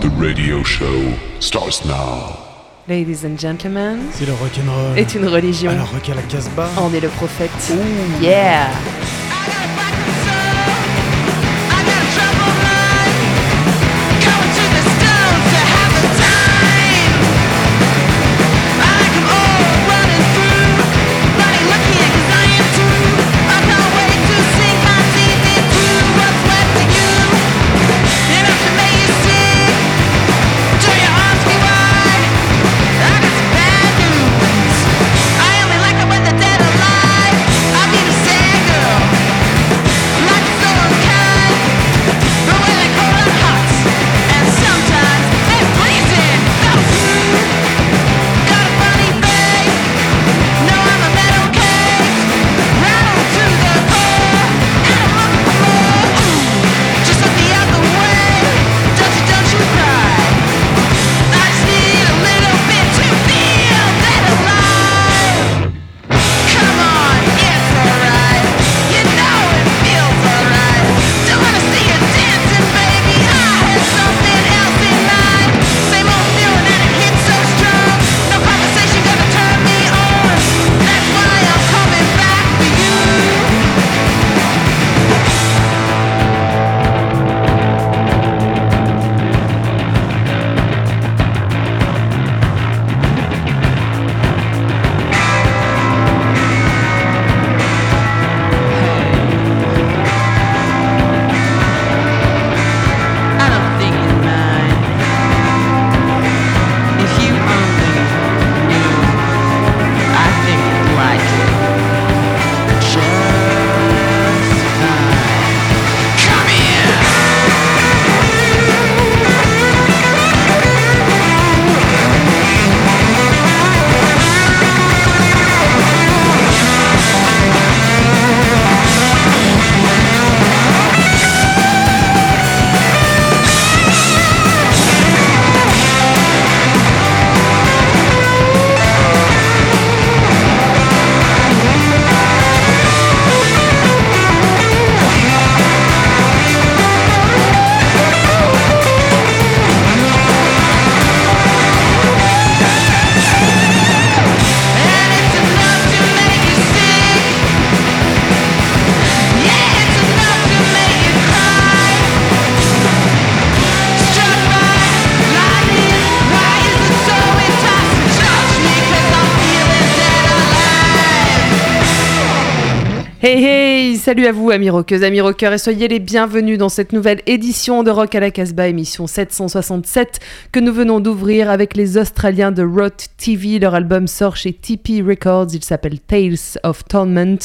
the radio show starts now. Ladies and gentlemen, C'est le rock'n'roll. est une religion. Alors rock à la Casbah. On est le prophète. Yeah dead alive. Salut à vous amis rockeuses, amis rockeurs et soyez les bienvenus dans cette nouvelle édition de Rock à la Casbah, émission 767 que nous venons d'ouvrir avec les Australiens de Rot TV. Leur album sort chez TP Records, il s'appelle Tales of Torment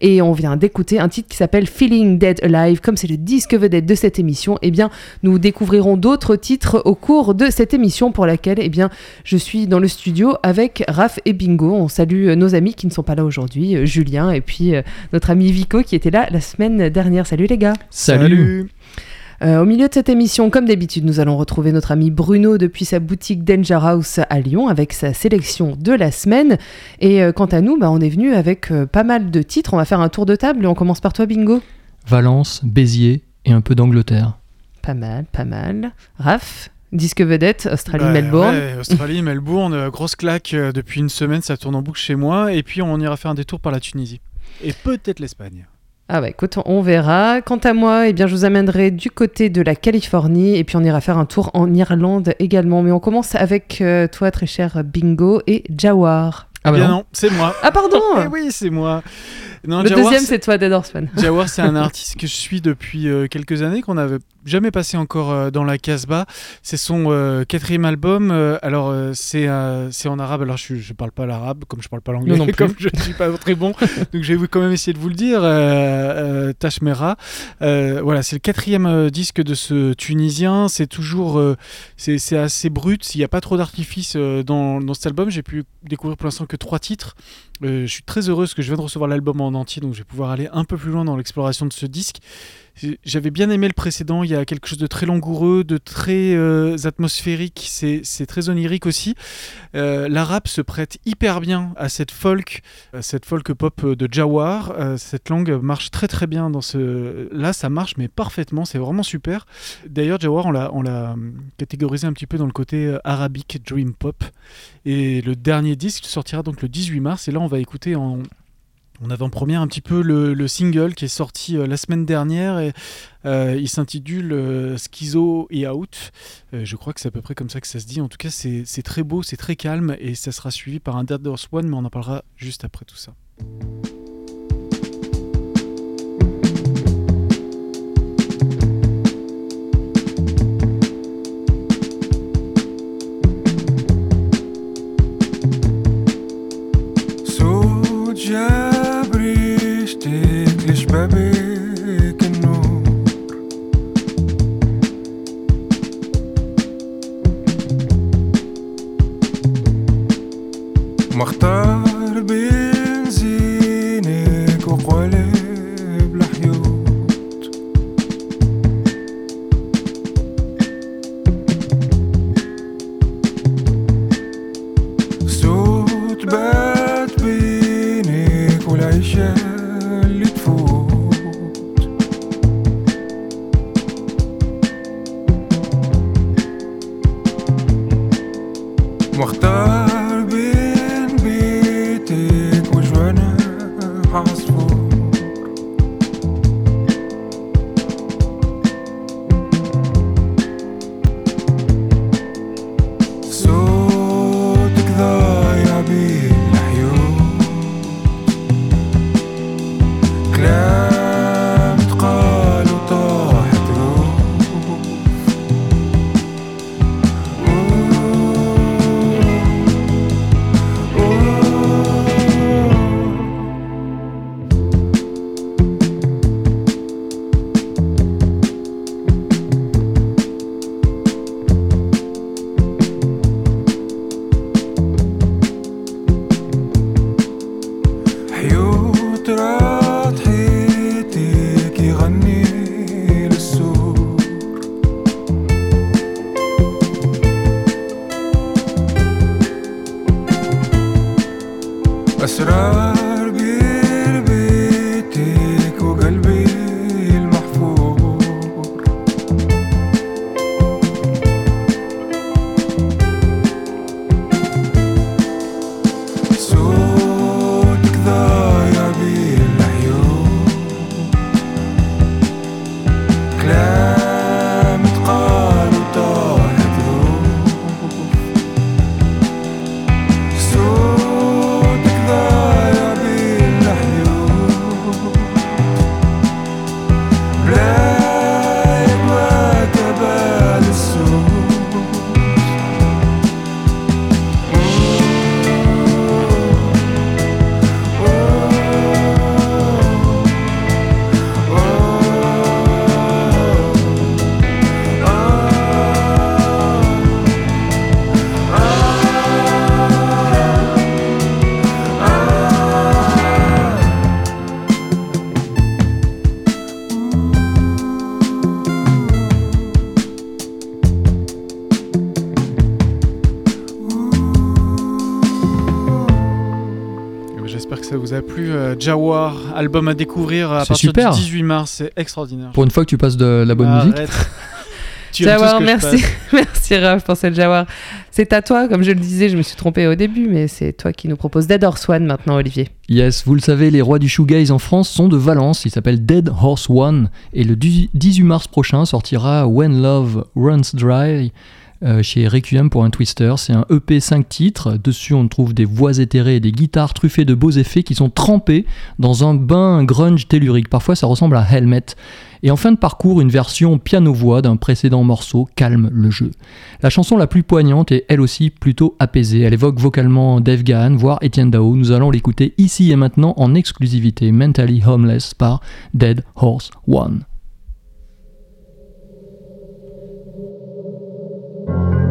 et on vient d'écouter un titre qui s'appelle Feeling Dead Alive. Comme c'est le disque vedette de cette émission, eh bien nous découvrirons d'autres titres au cours de cette émission pour laquelle eh bien je suis dans le studio avec Raph et Bingo. On salue euh, nos amis qui ne sont pas là aujourd'hui, euh, Julien et puis euh, notre ami Vico qui là la semaine dernière. Salut les gars. Salut. Euh, au milieu de cette émission, comme d'habitude, nous allons retrouver notre ami Bruno depuis sa boutique Danger House à Lyon avec sa sélection de la semaine. Et euh, quant à nous, bah, on est venu avec euh, pas mal de titres. On va faire un tour de table et on commence par toi, Bingo. Valence, Béziers et un peu d'Angleterre. Pas mal, pas mal. Raph, disque vedette, Australie, Bah, Melbourne. ouais, Australie, Melbourne, grosse claque depuis une semaine, ça tourne en boucle chez moi. Et puis on ira faire un détour par la Tunisie. Et peut-être l'Espagne. Ah bah écoute, on verra. Quant à moi, eh bien, je vous amènerai du côté de la Californie et puis on ira faire un tour en Irlande également. Mais on commence avec euh, toi, très cher Bingo et Jawar. Ah bah Bien non. non, c'est moi. Ah pardon Eh oui, c'est moi. Non, Le Jawar, deuxième, c'est- toi, Dead Horseman. Jawar, c'est un artiste que je suis depuis euh, quelques années, qu'on n'avait jamais passé encore euh, dans la Casbah. C'est son euh, quatrième album. alors, c'est en arabe. Alors, je ne parle pas l'arabe, comme je parle pas l'anglais, non comme je ne suis pas très bon. donc, je vais quand même essayer de vous le dire. Tashmera. Voilà, c'est le quatrième disque de ce Tunisien. C'est toujours. c'est assez brut. Il n'y a pas trop d'artifice dans, dans cet album. J'ai pu découvrir pour l'instant que trois titres. Euh, je suis très heureux parce que je viens de recevoir l'album en en entier, donc je vais pouvoir aller un peu plus loin dans l'exploration de ce disque. J'avais bien aimé le précédent, il y a quelque chose de très langoureux, de très euh, atmosphérique, c'est très onirique aussi. Euh, la rap se prête hyper bien à cette folk, à cette folk pop de Jawar. Euh, cette langue marche très très bien dans ce... Là, ça marche mais parfaitement, c'est vraiment super. D'ailleurs, Jawar, on l'a hum, catégorisé un petit peu dans le côté arabique, dream pop. Et le dernier disque sortira donc le 18 mars, et là, on va écouter en... On avait en première un petit peu le, single qui est sorti euh, la semaine dernière. Et, euh, il s'intitule euh, Schizo et Out. je crois que c'est à peu près comme ça que ça se dit. En tout cas, c'est très beau, c'est très calme et ça sera suivi par un Dead Horse One, mais on en parlera juste après tout ça. Stick baby que ça vous a plu. Euh, Jawar, album à découvrir à partir super. du 18 mars, c'est extraordinaire. Pour une fois que tu passes de la bonne musique. Tu Jawar, merci. merci Raph pour cette Jawar. C'est à toi, comme je le disais, je me suis trompé au début, mais c'est toi qui nous propose Dead Horse One maintenant, Olivier. Yes, vous le savez, les rois du shoegaze en France sont de Valence. Il s'appelle Dead Horse One. Et le 18 mars prochain sortira When Love Runs Dry euh, chez Requiem pour un Twister. C'est un EP 5 titres. Dessus, on trouve des voix éthérées et des guitares truffées de beaux effets qui sont trempés dans un bain grunge tellurique. Parfois, ça ressemble à Helmet. Et en fin de parcours, une version piano-voix d'un précédent morceau calme le jeu. La chanson la plus poignante est elle aussi plutôt apaisée. Elle évoque vocalement Dave Gahan, voire Etienne Dao. Nous allons l'écouter ici et maintenant en exclusivité, Mentally Homeless par Dead Horse One. Bye.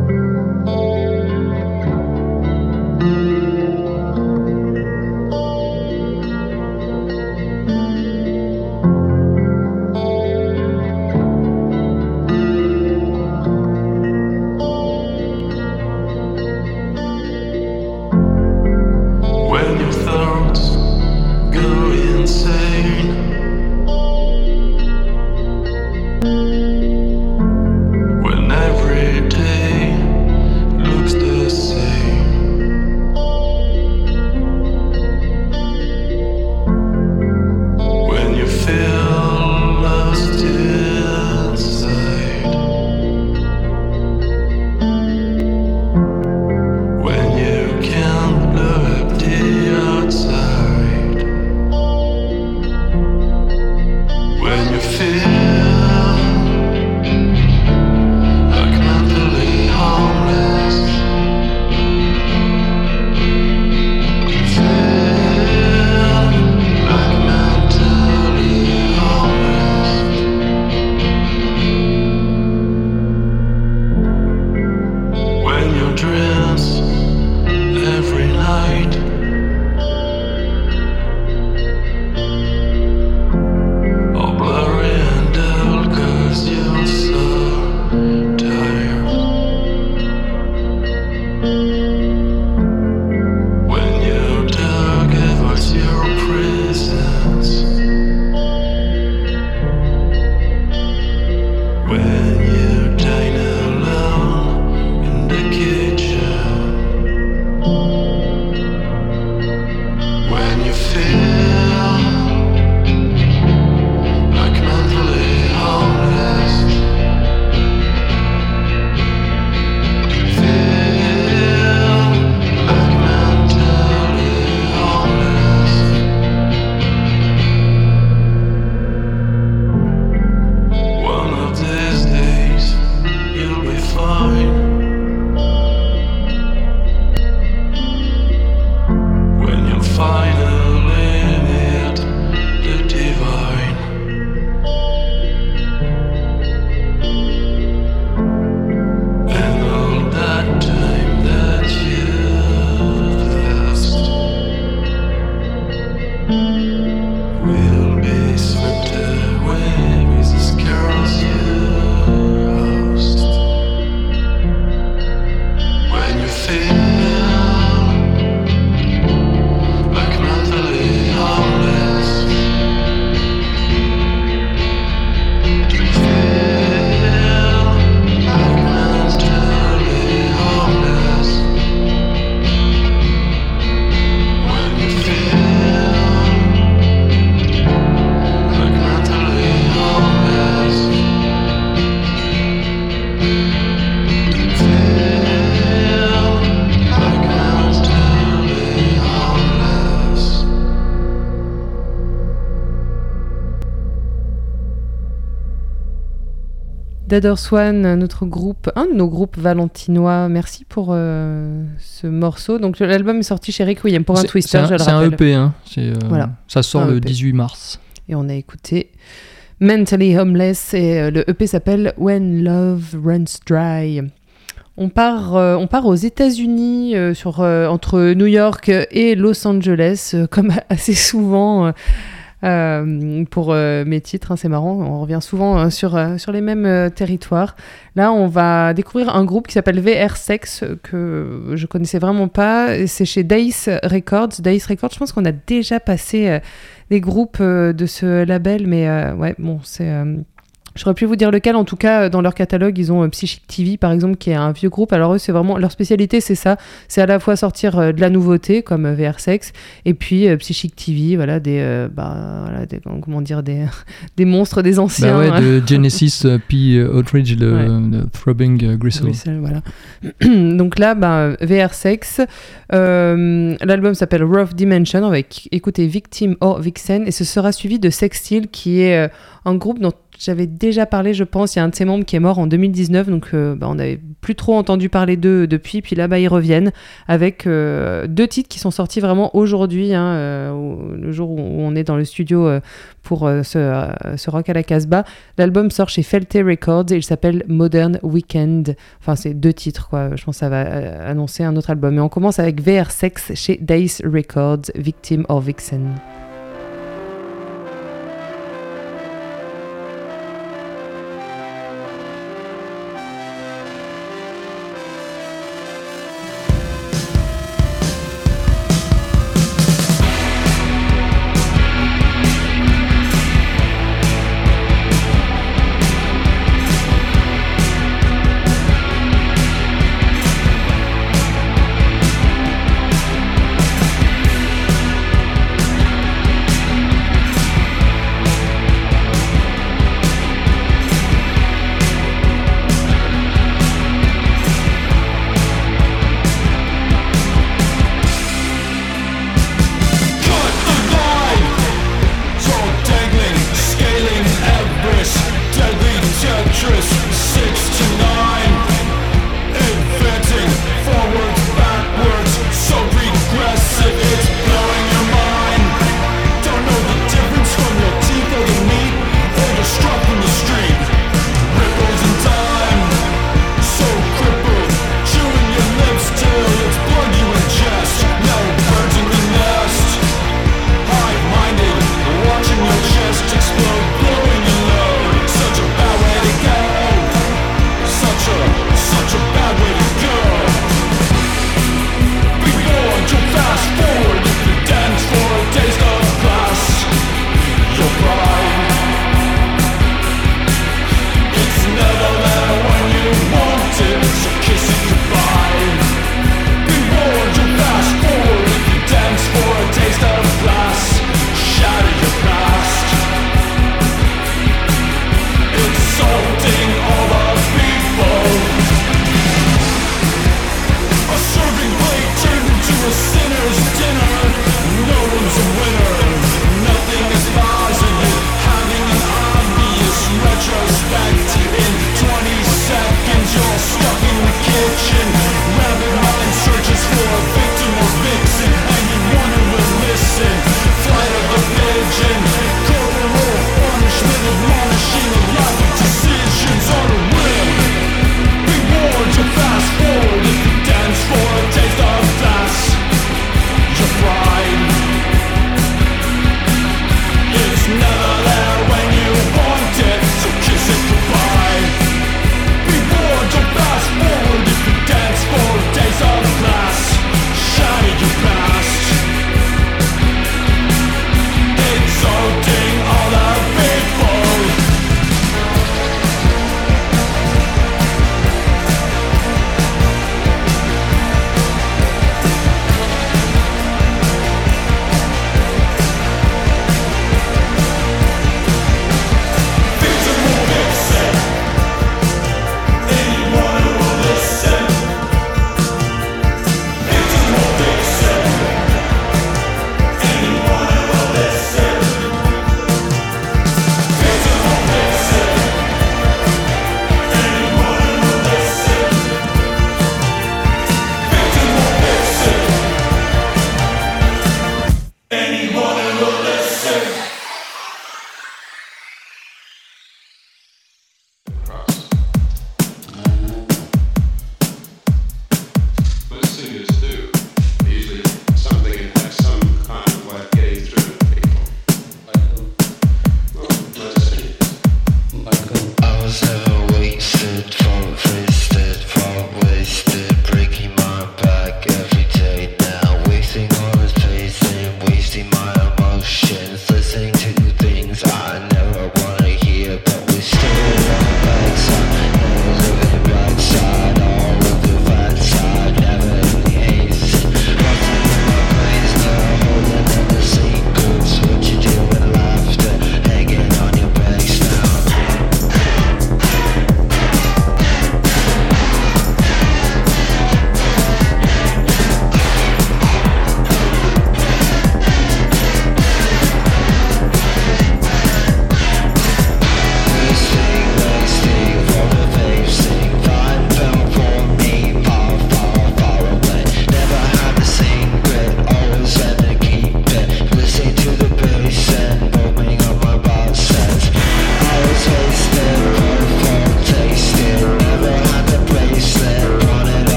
Dead or Swan, notre groupe, un de nos groupes valentinois. Merci pour euh, ce morceau. Donc l'album est sorti chez Requiem pour un Twister, c'est je le C'est un. EP, hein. C'est, euh, Voilà. Ça sort le EP. 18 mars. Et on a écouté Mentally Homeless et euh, le EP s'appelle When Love Runs Dry. On part, euh, on part aux États-Unis, euh, sur, euh, entre New York et Los Angeles, comme assez souvent euh, pour euh, mes titres. hein, c'est marrant, on revient souvent euh, sur, euh, sur les mêmes territoires. Là, on va découvrir un groupe qui s'appelle VR Sex, que je connaissais vraiment pas. C'est chez Dice Records. Dice Records, je pense qu'on a déjà passé des groupes de ce label, mais ouais, bon, c'est. J'aurais pu vous dire lequel, en tout cas, euh, dans leur catalogue, ils ont euh, Psychic TV, par exemple, qui est un vieux groupe. Alors eux, c'est vraiment, leur spécialité, c'est ça. C'est à la fois sortir euh, de la nouveauté, comme VR Sex, et puis euh, Psychic TV, voilà, des, euh, bah, voilà, des, comment dire, des, des monstres, des anciens. Bah ouais, hein. de Genesis, euh, puis Outridge, le, Ouais. le Throbbing Gristle. Voilà. Donc là, ben, VR Sex. Euh, L'album s'appelle Rough Dimension. On va éc- écouter Victim or Vixen. Et ce sera suivi de Sextile, qui est un groupe dont j'avais déjà parlé, je pense. Il y a un de ses membres qui est mort en 2019. Donc euh, ben, on n'avait plus trop entendu parler d'eux depuis. Puis là, bas ils reviennent avec euh, deux titres qui sont sortis vraiment aujourd'hui, hein, euh, le jour où on est dans le studio pour ce, rock à la Casbah. L'album sort chez Felte Records et il s'appelle Modern Weekend. Enfin, c'est deux titres, quoi. Je pense que ça va annoncer un autre album. Mais on commence avec VR Sex chez Dice Records, Victim or Vixen.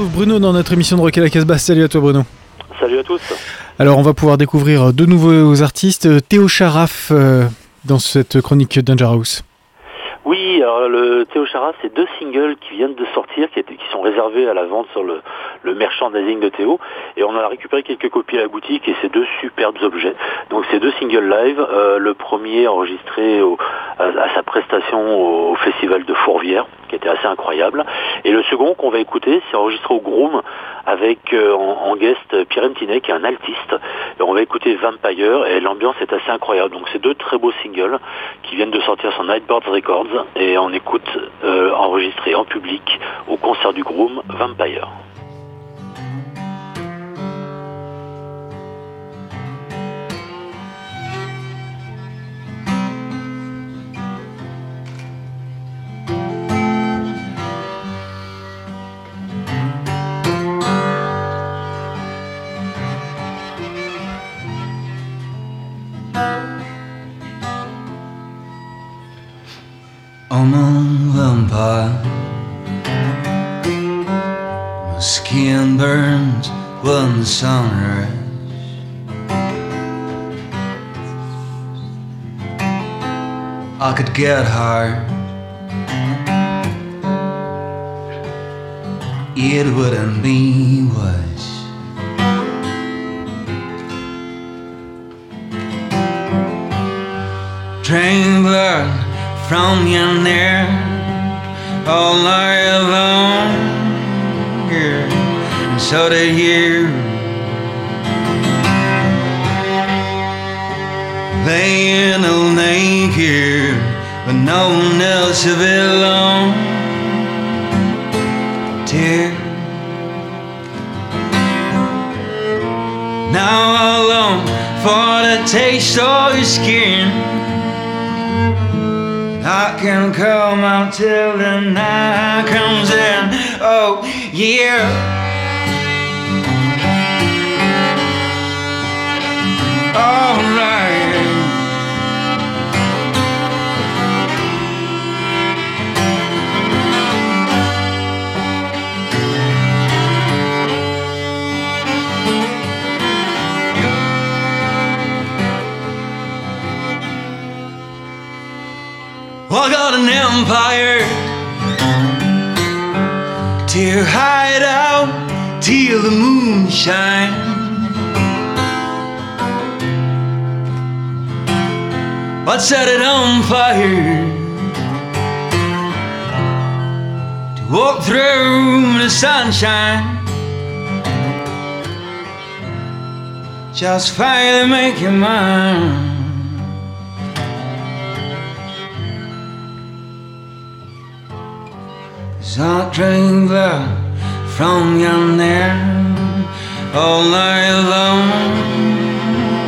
Retrouve Bruno dans notre émission de Rock à la Casbah. Salut à toi Bruno. Salut à tous. Alors on va pouvoir découvrir deux nouveaux artistes. Théo Charaf euh, dans cette chronique Danger House. Oui, alors le Théo Chara, c'est deux singles qui viennent de sortir, qui, sont réservés à la vente sur le, le merchandising de Théo. Et on a récupéré quelques copies à la boutique et c'est deux superbes objets. Donc c'est deux singles live. Euh, le premier enregistré à, sa prestation au, festival de Fourvière, qui était assez incroyable. Et le second qu'on va écouter, c'est enregistré au Groom avec euh, en, guest Pierre Mtinet, qui est un altiste. On va écouter Vampire et l'ambiance est assez incroyable. Donc c'est deux très beaux singles qui viennent de sortir sur Nightbirds Records et on écoute euh, enregistré en public au concert du Groom Vampire. Could get high. It wouldn't be worse. Drain blood from your neck all night long. Yeah. And so did you. Laying naked, no one else to belong. Dear. Now I long for the taste of your skin. I can come out till the night comes in. Oh, yeah. Empire to hide out till the moon shines. I'd set it on fire to walk through the sunshine. Just finally make you mine. So I drink blood from your neck all night long.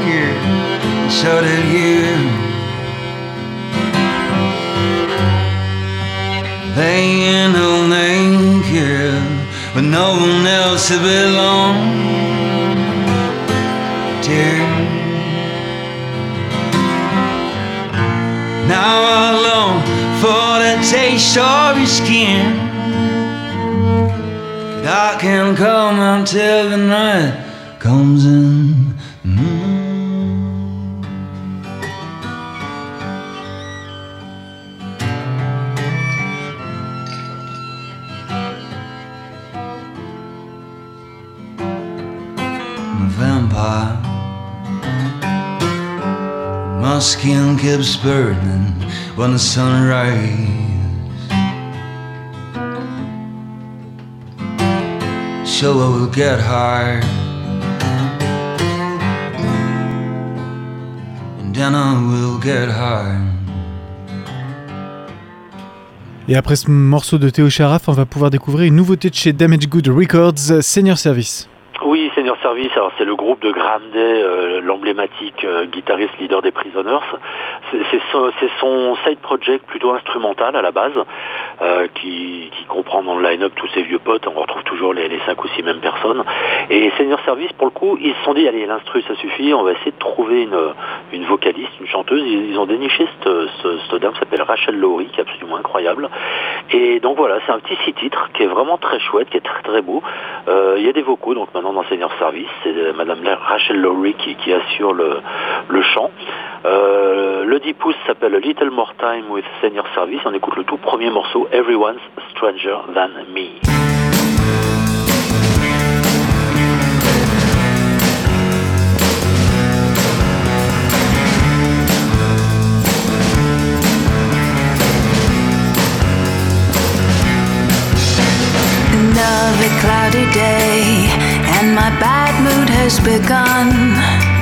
Yeah, so did you. Laying all naked with no one else to belong to. Now I long for the taste of your skin. I can't come until the night comes in. Mm. Vampire. My skin keeps burning when the sun rises. So I will get high. And then I will get high. Et après ce morceau de Théo Charaf, on va pouvoir découvrir une nouveauté de chez Damage Good Records, Senior Service. Oui, Senior Service, alors c'est le groupe de Graham Day, euh, l'emblématique euh, guitariste leader des Prisoners. C'est son, side project plutôt instrumental à la base, euh, qui, comprend dans le line-up tous ses vieux potes, on retrouve toujours les, les cinq ou six mêmes personnes. Et Senior Service, pour le coup, ils se sont dit, allez, l'instru ça suffit, on va essayer de trouver une, une vocaliste, une chanteuse. Ils, ont déniché cette, ce- cette dame qui s'appelle Rachel Lowry, qui est absolument incroyable. Et donc voilà, c'est un petit six titres qui est vraiment très chouette, qui est très très beau. Euh, Il y a des vocaux, donc maintenant dans Senior Service, c'est euh, Madame Rachel Lowry qui, assure le, le chant. 10 pouces s'appelle A Little More Time with Senior Service. On écoute le tout premier morceau, Everyone's Stranger Than Me. Cloudy day, and my bad mood has begun.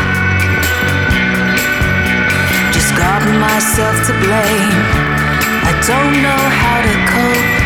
myself to blame. I don't know how to cope.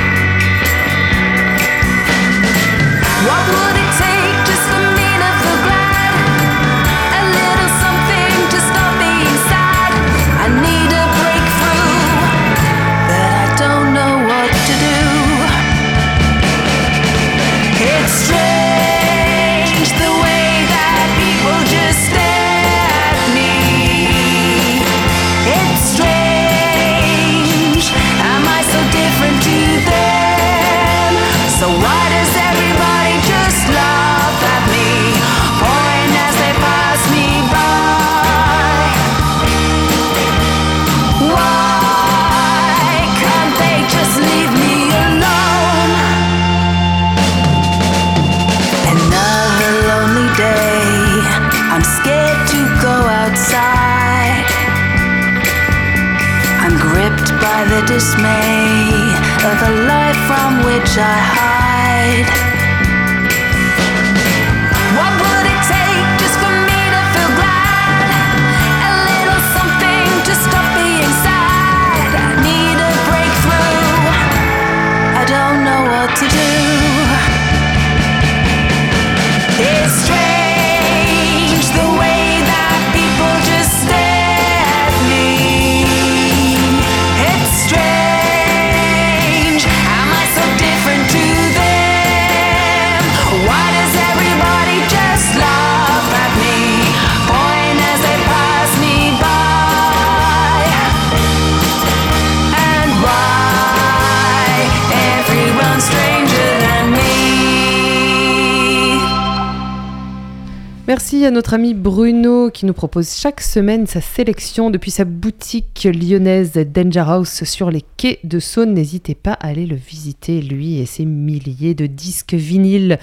Merci à notre ami Bruno qui nous propose chaque semaine sa sélection depuis sa boutique lyonnaise Danger House sur les quais de Saône. N'hésitez pas à aller le visiter, lui et ses milliers de disques vinyles.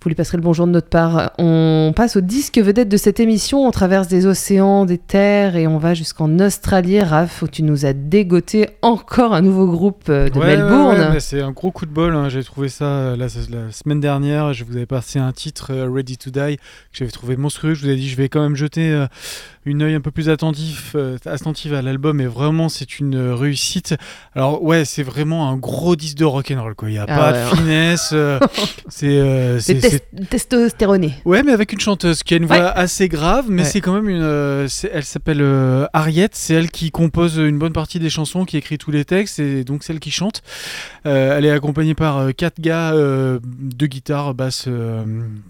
Vous lui passerez le bonjour de notre part. On passe au disque vedette de cette émission. On traverse des océans, des terres et on va jusqu'en Australie. Raph, où tu nous as dégoté encore un nouveau groupe euh, de Ouais, Melbourne. ouais, c'est un gros coup de bol. hein. J'ai trouvé ça euh, la, la semaine dernière. Je vous avais passé un titre, euh, Ready to Die, que j'avais trouvé monstrueux. Je vous ai dit, je vais quand même jeter euh, une œil un peu plus attentif, euh, attentive à l'album. Et vraiment, c'est une euh, réussite. Alors, ouais, c'est vraiment un gros disque de rock'n'roll. Il n'y a Ah pas de finesse. c'est. Euh, C'est c'est- tes- testostéroné. Ouais, mais avec une chanteuse qui a une voix Ouais. assez grave, mais Ouais. c'est quand même une. euh, elle s'appelle euh, Harriet, c'est elle qui compose une bonne partie des chansons, qui écrit tous les textes, et donc celle qui chante. Euh, elle est accompagnée par euh, quatre gars, deux guitares, basse,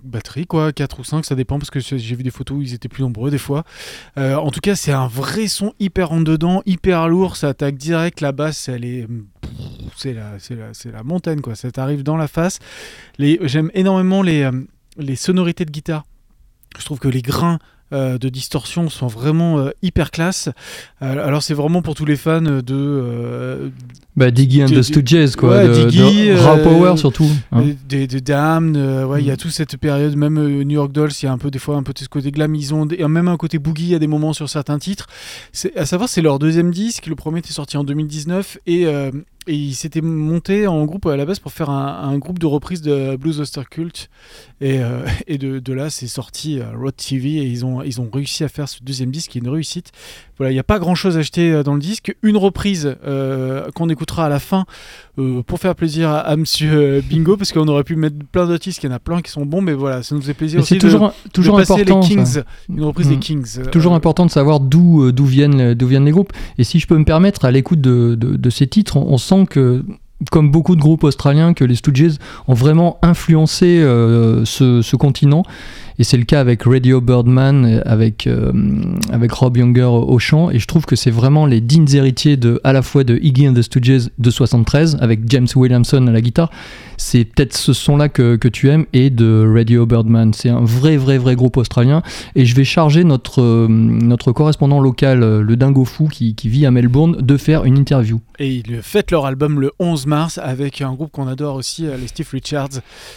batterie, quoi, quatre ou cinq, ça dépend, parce que j'ai vu des photos où ils étaient plus nombreux des fois. En tout cas, c'est un vrai son hyper en dedans, hyper lourd, ça attaque direct, la basse, elle est. C'est la, la, la montagne, quoi, ça t'arrive dans la face. J'aime énormément les, euh, les sonorités de guitare. Je trouve que les grains euh, de distorsion sont vraiment euh, hyper classe. Euh, alors c'est vraiment pour tous les fans de... Bah, Diggy and the Stooges, quoi. Ouais, de, Diggy, de Raw Power, surtout. hein. des, des Damned, ouais, il y a Mm. toute cette période, même New York Dolls, il y a un peu des fois un peu de ce côté glam, ils ont des- même un côté boogie à des moments sur certains titres. À savoir, c'est leur deuxième disque, le premier était sorti en 2019 et, et ils s'étaient montés en groupe à la base pour faire un, groupe de reprise de Blues Oster Cult et, euh, et de, de là c'est sorti euh, Road TV et ils ont, ils ont réussi à faire ce deuxième disque qui est une réussite. Voilà, il n'y a pas grand chose à acheter euh, dans le disque, une reprise euh, qu'on écoutera à la fin euh, pour faire plaisir à, à Monsieur Bingo, parce qu'on aurait pu mettre plein d'autres disques, il y en a plein qui sont bons, mais voilà, ça nous fait plaisir Mais aussi de, toujours, de toujours passer important. les Kings, ça. une reprise Mm. des Kings. euh, toujours important de savoir d'où d'où viennent les groupes et si je peux me permettre à l'écoute de, de, de ces titres on, on sent que comme beaucoup de groupes australiens que les Stooges ont vraiment influencé euh, ce, continent. Et c'est le cas avec Radio Birdman avec euh, avec Rob Younger au chant. Et je trouve que c'est vraiment les dignes héritiers de à la fois de Iggy and the Stooges de 73 avec James Williamson à la guitare. C'est peut-être ce son là que, tu aimes et de Radio Birdman. C'est un vrai vrai vrai groupe australien. Et je vais charger notre, euh, notre correspondant local, le Dingo Fou, qui, qui vit à Melbourne, de faire une interview. Et ils fêtent leur album le 11 mars avec un groupe qu'on adore aussi, euh, les Steve Richards.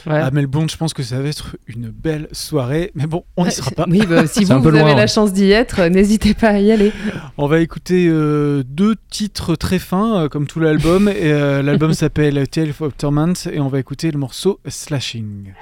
Ouais. À Melbourne, je pense que ça va être une belle soirée, mais bon, on n'y Ouais, sera pas. Oui, bah, si vous, vous loin, avez la ouais. chance d'y être, euh, n'hésitez pas à y aller. On va écouter euh, deux titres très fins, euh, comme tout l'album. et euh, l'album s'appelle Tale of Torment et on va écouter le morceau Slashing.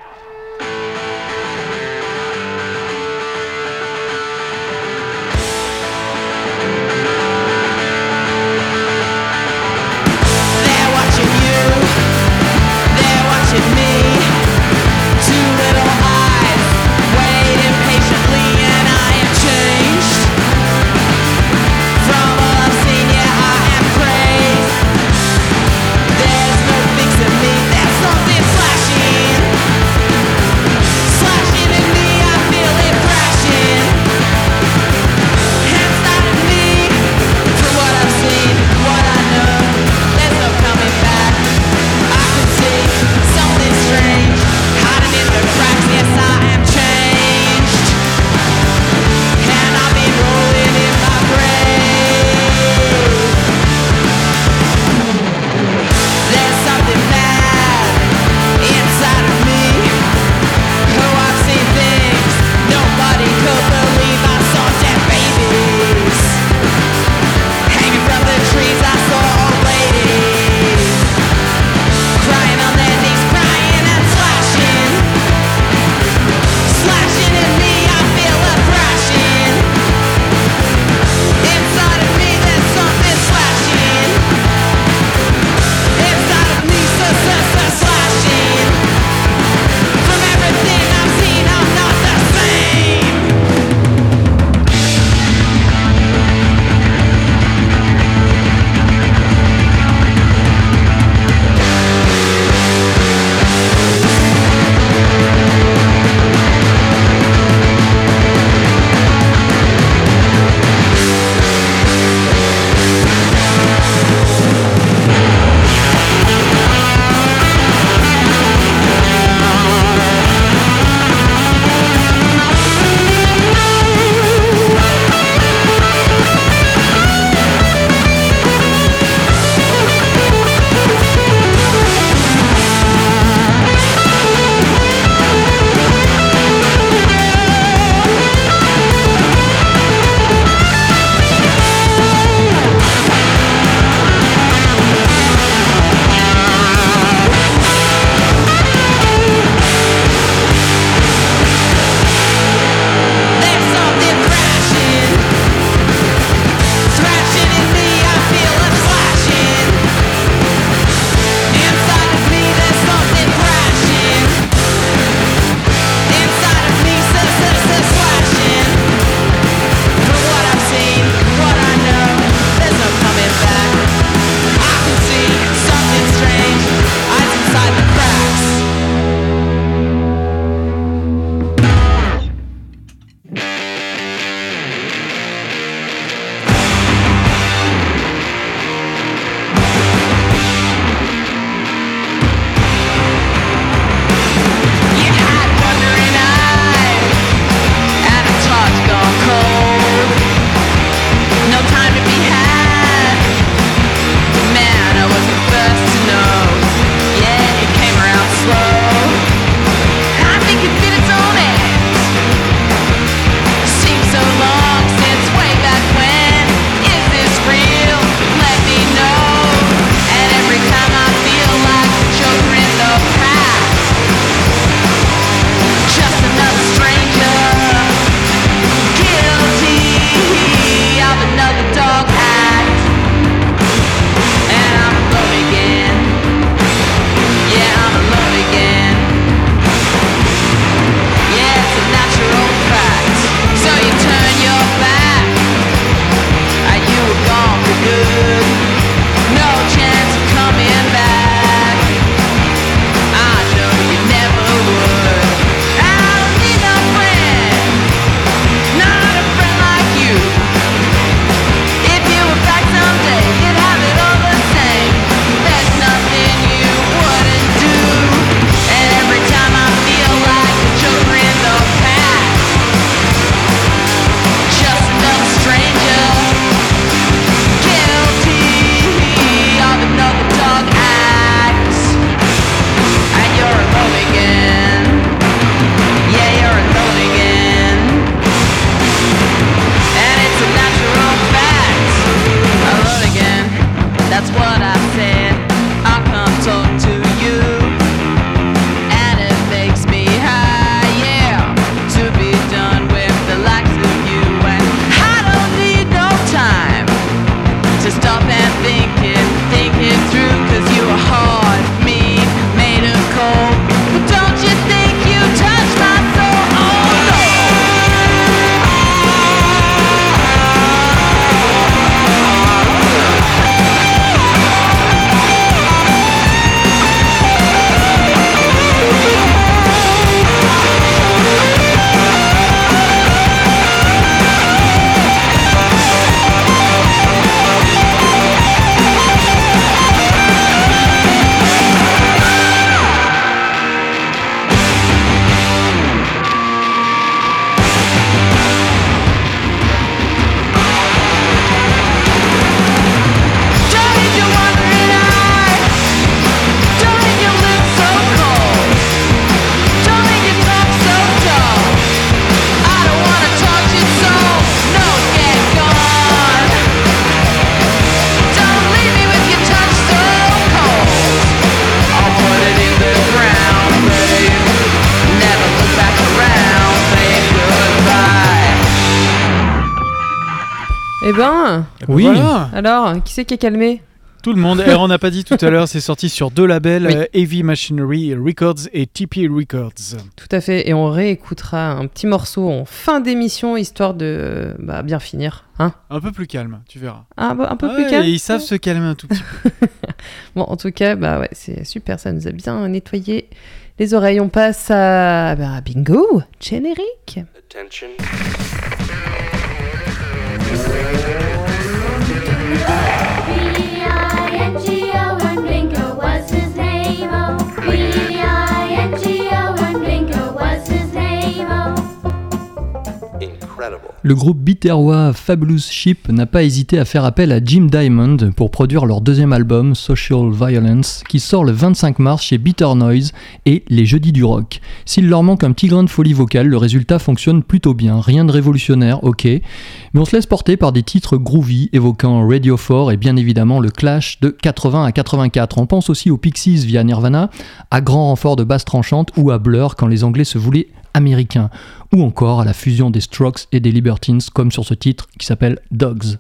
Eh ben, Eh ben Oui. voilà. alors, qui c'est qui est calmé Tout le monde. Et on n'a pas dit tout à l'heure, c'est sorti sur deux labels, Oui. euh, Heavy Machinery Records et TP Records. Tout à fait. Et on réécoutera un petit morceau en fin d'émission, histoire de bah, bien finir. Hein Un peu plus calme, tu verras. un, peu- un peu plus Ouais, calme. Ils savent se calmer un tout petit peu. Bon, en tout cas, bah ouais, c'est super, ça nous a bien nettoyé les oreilles. On passe à, bah, à bingo, générique. Attention. B-I-N-G-O Le groupe biterrois Fabulous Ship n'a pas hésité à faire appel à Jim Diamond pour produire leur deuxième album, Social Violence, qui sort le 25 mars chez Bitter Noise et Les Jeudis du Rock. S'il leur manque un petit grain de folie vocale, le résultat fonctionne plutôt bien. Rien de révolutionnaire, ok, mais on se laisse porter par des titres groovy évoquant Radio 4 et bien évidemment le clash de 80 à 84. On pense aussi aux Pixies via Nirvana, à grand renfort de basse tranchante ou à Blur quand les Anglais se voulaient américains, ou encore à la fusion des Strokes et des Libertines comme sur ce titre qui s'appelle Dogs.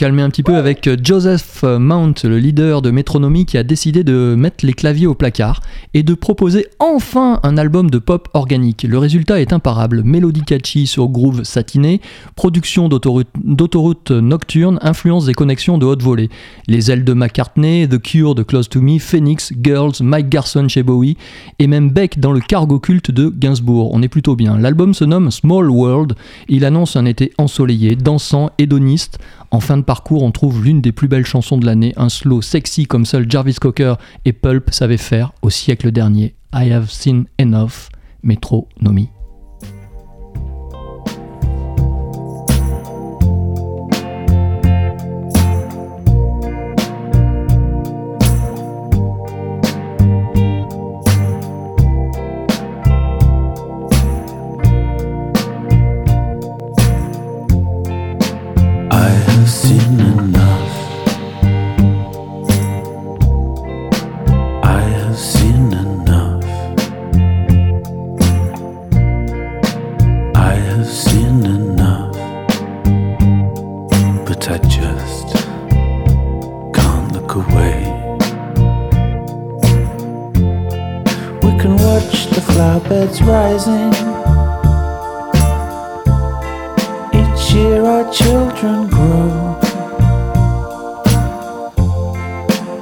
Calmer un petit peu avec euh, Joseph euh, Mount, le leader de Metronomy, qui a décidé de mettre les claviers au placard et de proposer enfin un album de pop organique. Le résultat est imparable. Mélodie catchy sur groove satiné, production d'autoroute nocturne, influence des connexions de haute volée. Les ailes de McCartney, The Cure de Close to Me, Phoenix, Girls, Mike Garson chez Bowie et même Beck dans le cargo culte de Gainsbourg. On est plutôt bien. L'album se nomme Small World. Il annonce un été ensoleillé, dansant, hédoniste. En fin de parcours, on trouve l'une des plus belles chansons de l'année, un slow sexy comme seul Jarvis Cocker et Pulp savaient faire au siècle dernier. I have seen enough, Metronomy. Thank Watch the flowerbeds rising. Each year our children grow.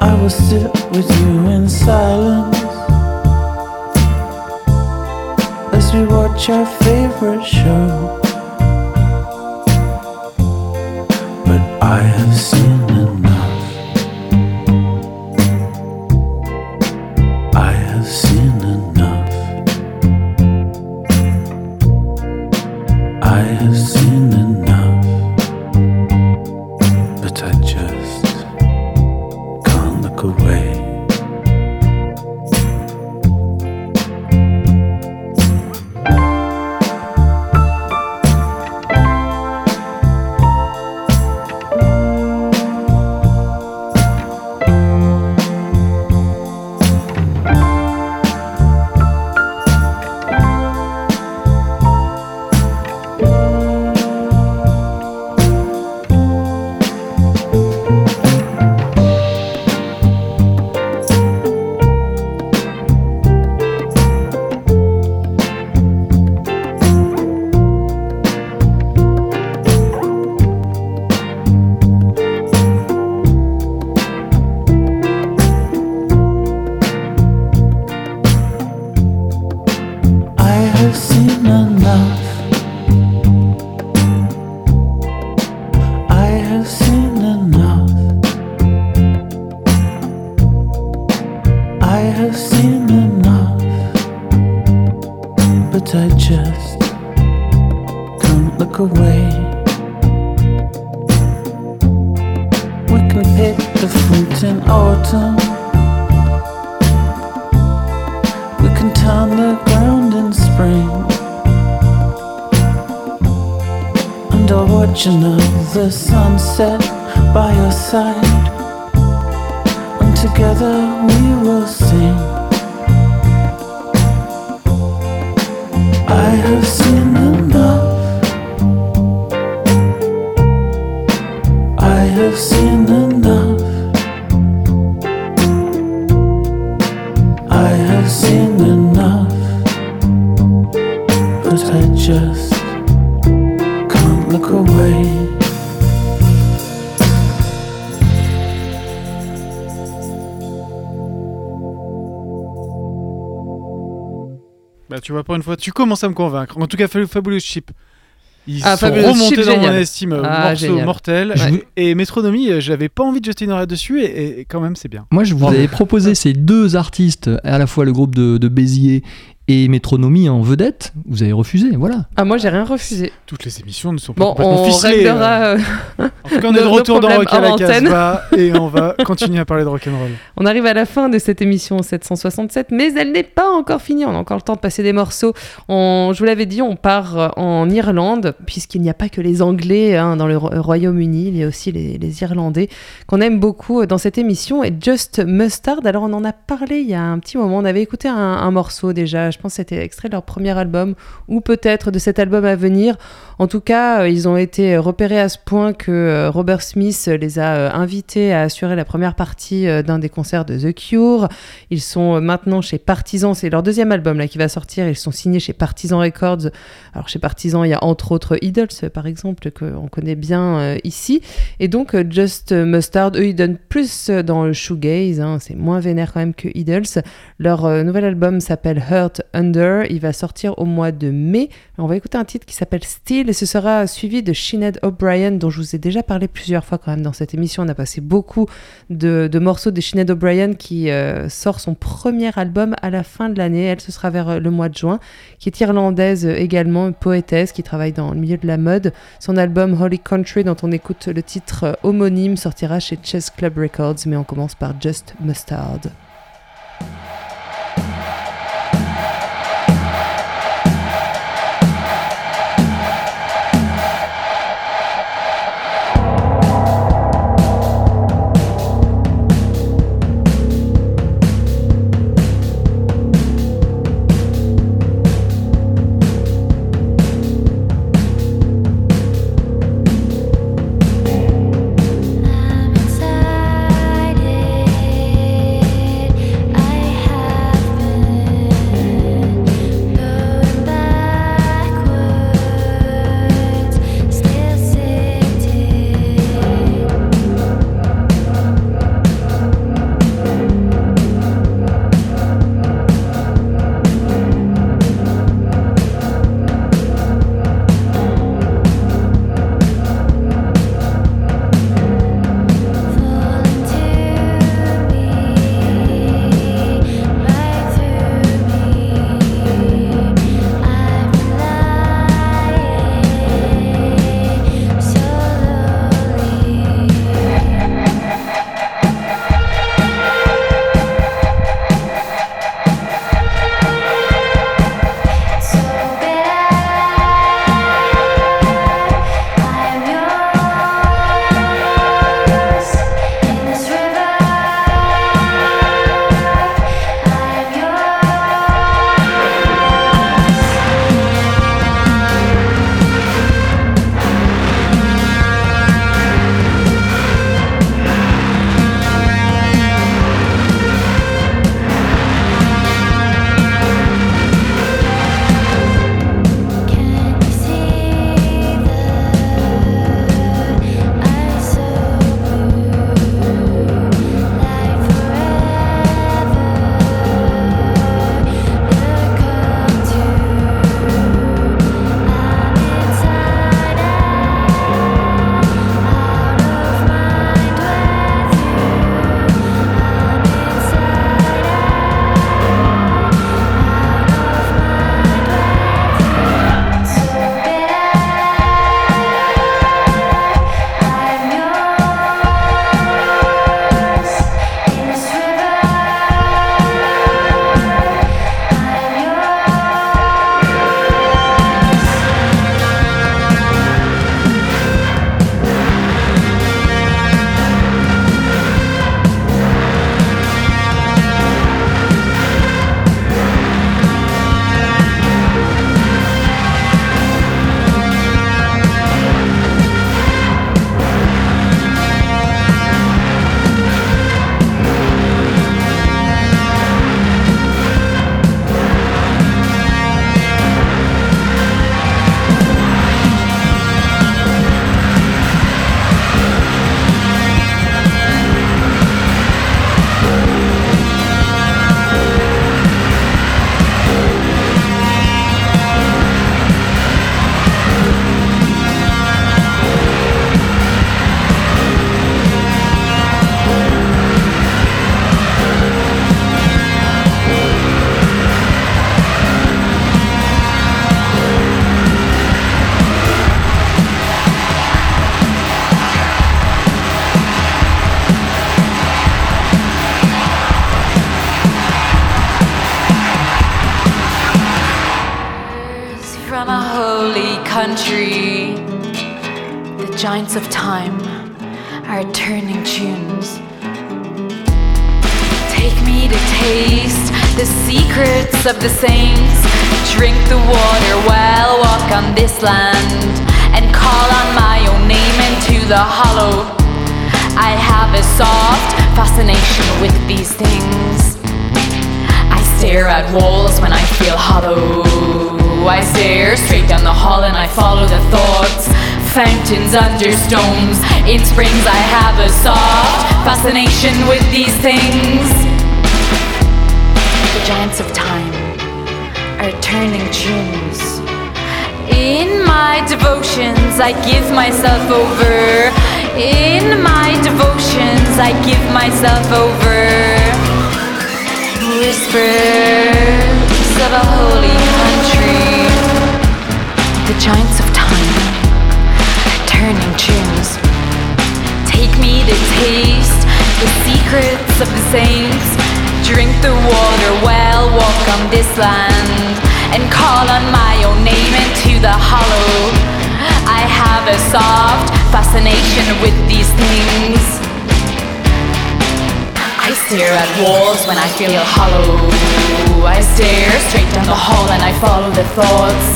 I will sit with you in silence as we watch our favorite show. Look away. We can pick the fruit in autumn. We can turn the ground in spring. And I'll watch another sunset by your side. And together we will sing. I have seen enough. Have seen enough. I have seen enough, but I just can't look away. Bah, tu vois, pour une fois, tu commences à me convaincre. En tout cas, Fab- Fabulous Chip. Ils Ah, sont remontés Chip, dans mon estime. Ah, morceau génial. mortel. Je vous- Et Métronomie, euh, j'avais pas envie de jeter une oreille dessus, et, et quand même, c'est bien. Moi, je vous avais proposé ces deux artistes, à la fois le groupe de, de Béziers et Métronomie en vedette. Vous avez refusé, voilà. Ah, moi, j'ai rien refusé. Toutes les émissions ne sont pas Bon, complètement on ficelées. réglera. euh. euh, En tout cas, on est de retour dans Rock à la. Casbah, et on va continuer à parler de rock'n'roll. On arrive à la fin de cette émission 767, mais elle n'est pas encore finie. On a encore le temps de passer des morceaux. On- je vous l'avais dit, on part euh, en Irlande, puisqu'il n'y a pas que les Anglais hein, dans le Ro- Royaume-Uni, il y a aussi les, les Irlandais qu'on aime beaucoup dans cette émission. Et Just Mustard, alors on en a parlé il y a un petit moment. On avait écouté un, un morceau déjà, je pense que c'était extrait de leur premier album, ou peut-être de cet album à venir. En tout cas, euh, ils ont été repérés à ce point que euh, Robert Smith les a euh, invités à assurer la première partie d'un des concerts de The Cure. Ils sont maintenant chez Partisan, c'est leur deuxième album là qui va sortir. Ils sont signés chez Partisan Records. Alors chez Partisan, il y a entre autres Idols par exemple qu'on connaît bien ici. Et donc Just Mustard, eux ils donnent plus dans le shoegaze. hein. c'est moins vénère quand même que Idols. Leur nouvel album s'appelle Hurt Under. Il va sortir au mois de mai. On va écouter un titre qui s'appelle Still et ce sera suivi de Sinead O'Brien dont je vous ai déjà parlé plusieurs fois quand même dans cette émission. On a passé beaucoup de, morceaux de Sinead O'Brien qui euh, sort son premier album à la fin de l'année. Elle, ce sera vers euh, le mois de juin, qui est irlandaise également, poétesse qui travaille dans le milieu de la mode. Son album Holy Country dont on écoute le titre homonyme sortira chez Chess Club Records, mais on commence par Just Mustard. Fascination with these things. I stare at walls when I feel hollow. I stare straight down the hall and I follow the thoughts. Fountains under stones. In springs, I have a soft fascination with these things. The giants of time are turning tunes. In my devotions, I give myself over. In my devotions, I give myself over. Whispers of a holy country. The giants of time turning tunes. Take me to taste the secrets of the saints. Drink the water well, walk on this land, and call on my own name into the hollow. I have a soft fascination with these things. I stare at walls when I feel hollow. I stare straight down the hall and I follow the thoughts.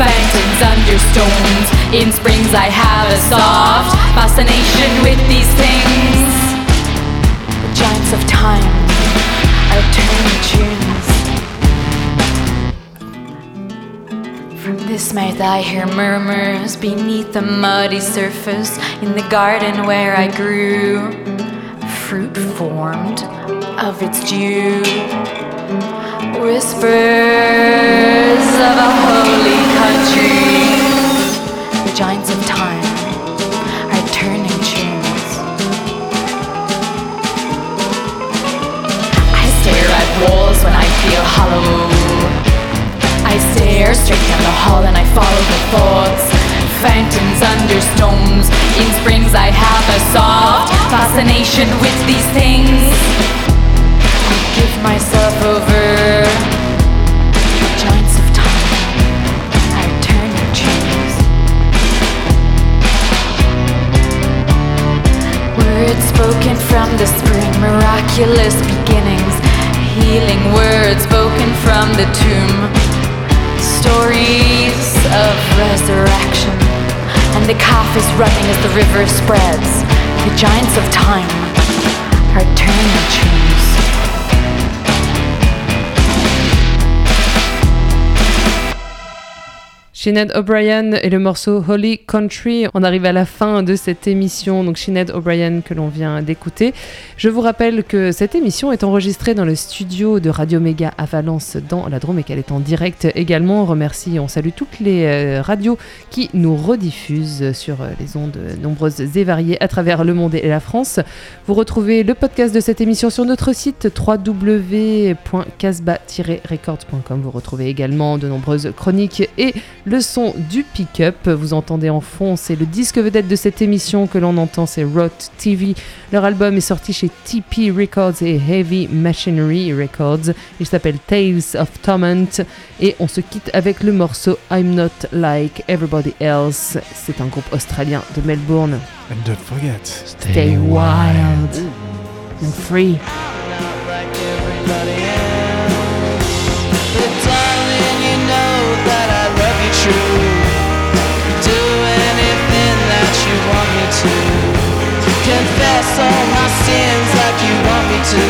Fountains under stones. In springs, I have a soft fascination with these things. The giants of time are turning tunes. This mouth, I hear murmurs beneath the muddy surface in the garden where I grew. Fruit formed of its dew. Whispers of a holy country. The giants of time are turning tunes. I stare at walls when I feel hollow. I straight down the hall and I follow the thoughts. Fountains under stones. In springs, I have a soft fascination with these things. I give myself over. Giants of time turning tunes. Words spoken from the spring, miraculous beginnings. Healing words spoken from the tomb. Of resurrection. And the calf is running as the river spreads. The giants of time are turning Sinead O'Brien et le morceau Holy Country. On arrive à la fin de cette émission, donc Sinead O'Brien que l'on vient d'écouter. Je vous rappelle que cette émission est enregistrée dans le studio de Radio Méga à Valence dans la Drôme et qu'elle est en direct également. On remercie, on salue toutes les euh, radios qui nous rediffusent sur euh, les ondes nombreuses et variées à travers le monde et la France. Vous retrouvez le podcast de cette émission sur notre site www.casba-records.com. Vous retrouvez également de nombreuses chroniques et le son du pick-up. Vous entendez en fond, c'est le disque vedette de cette émission que l'on entend, c'est Rot TV. Leur album est sorti chez TP Records et Heavy Machinery Records. Il s'appelle Tales of Torment et on se quitte avec le morceau I'm Not Like Everybody Else. C'est un groupe australien de Melbourne. And don't forget. Stay wild and free. Confess all my sins like you want me to.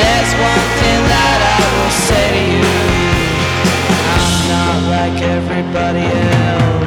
There's one thing that I will say to you. I'm not like everybody else.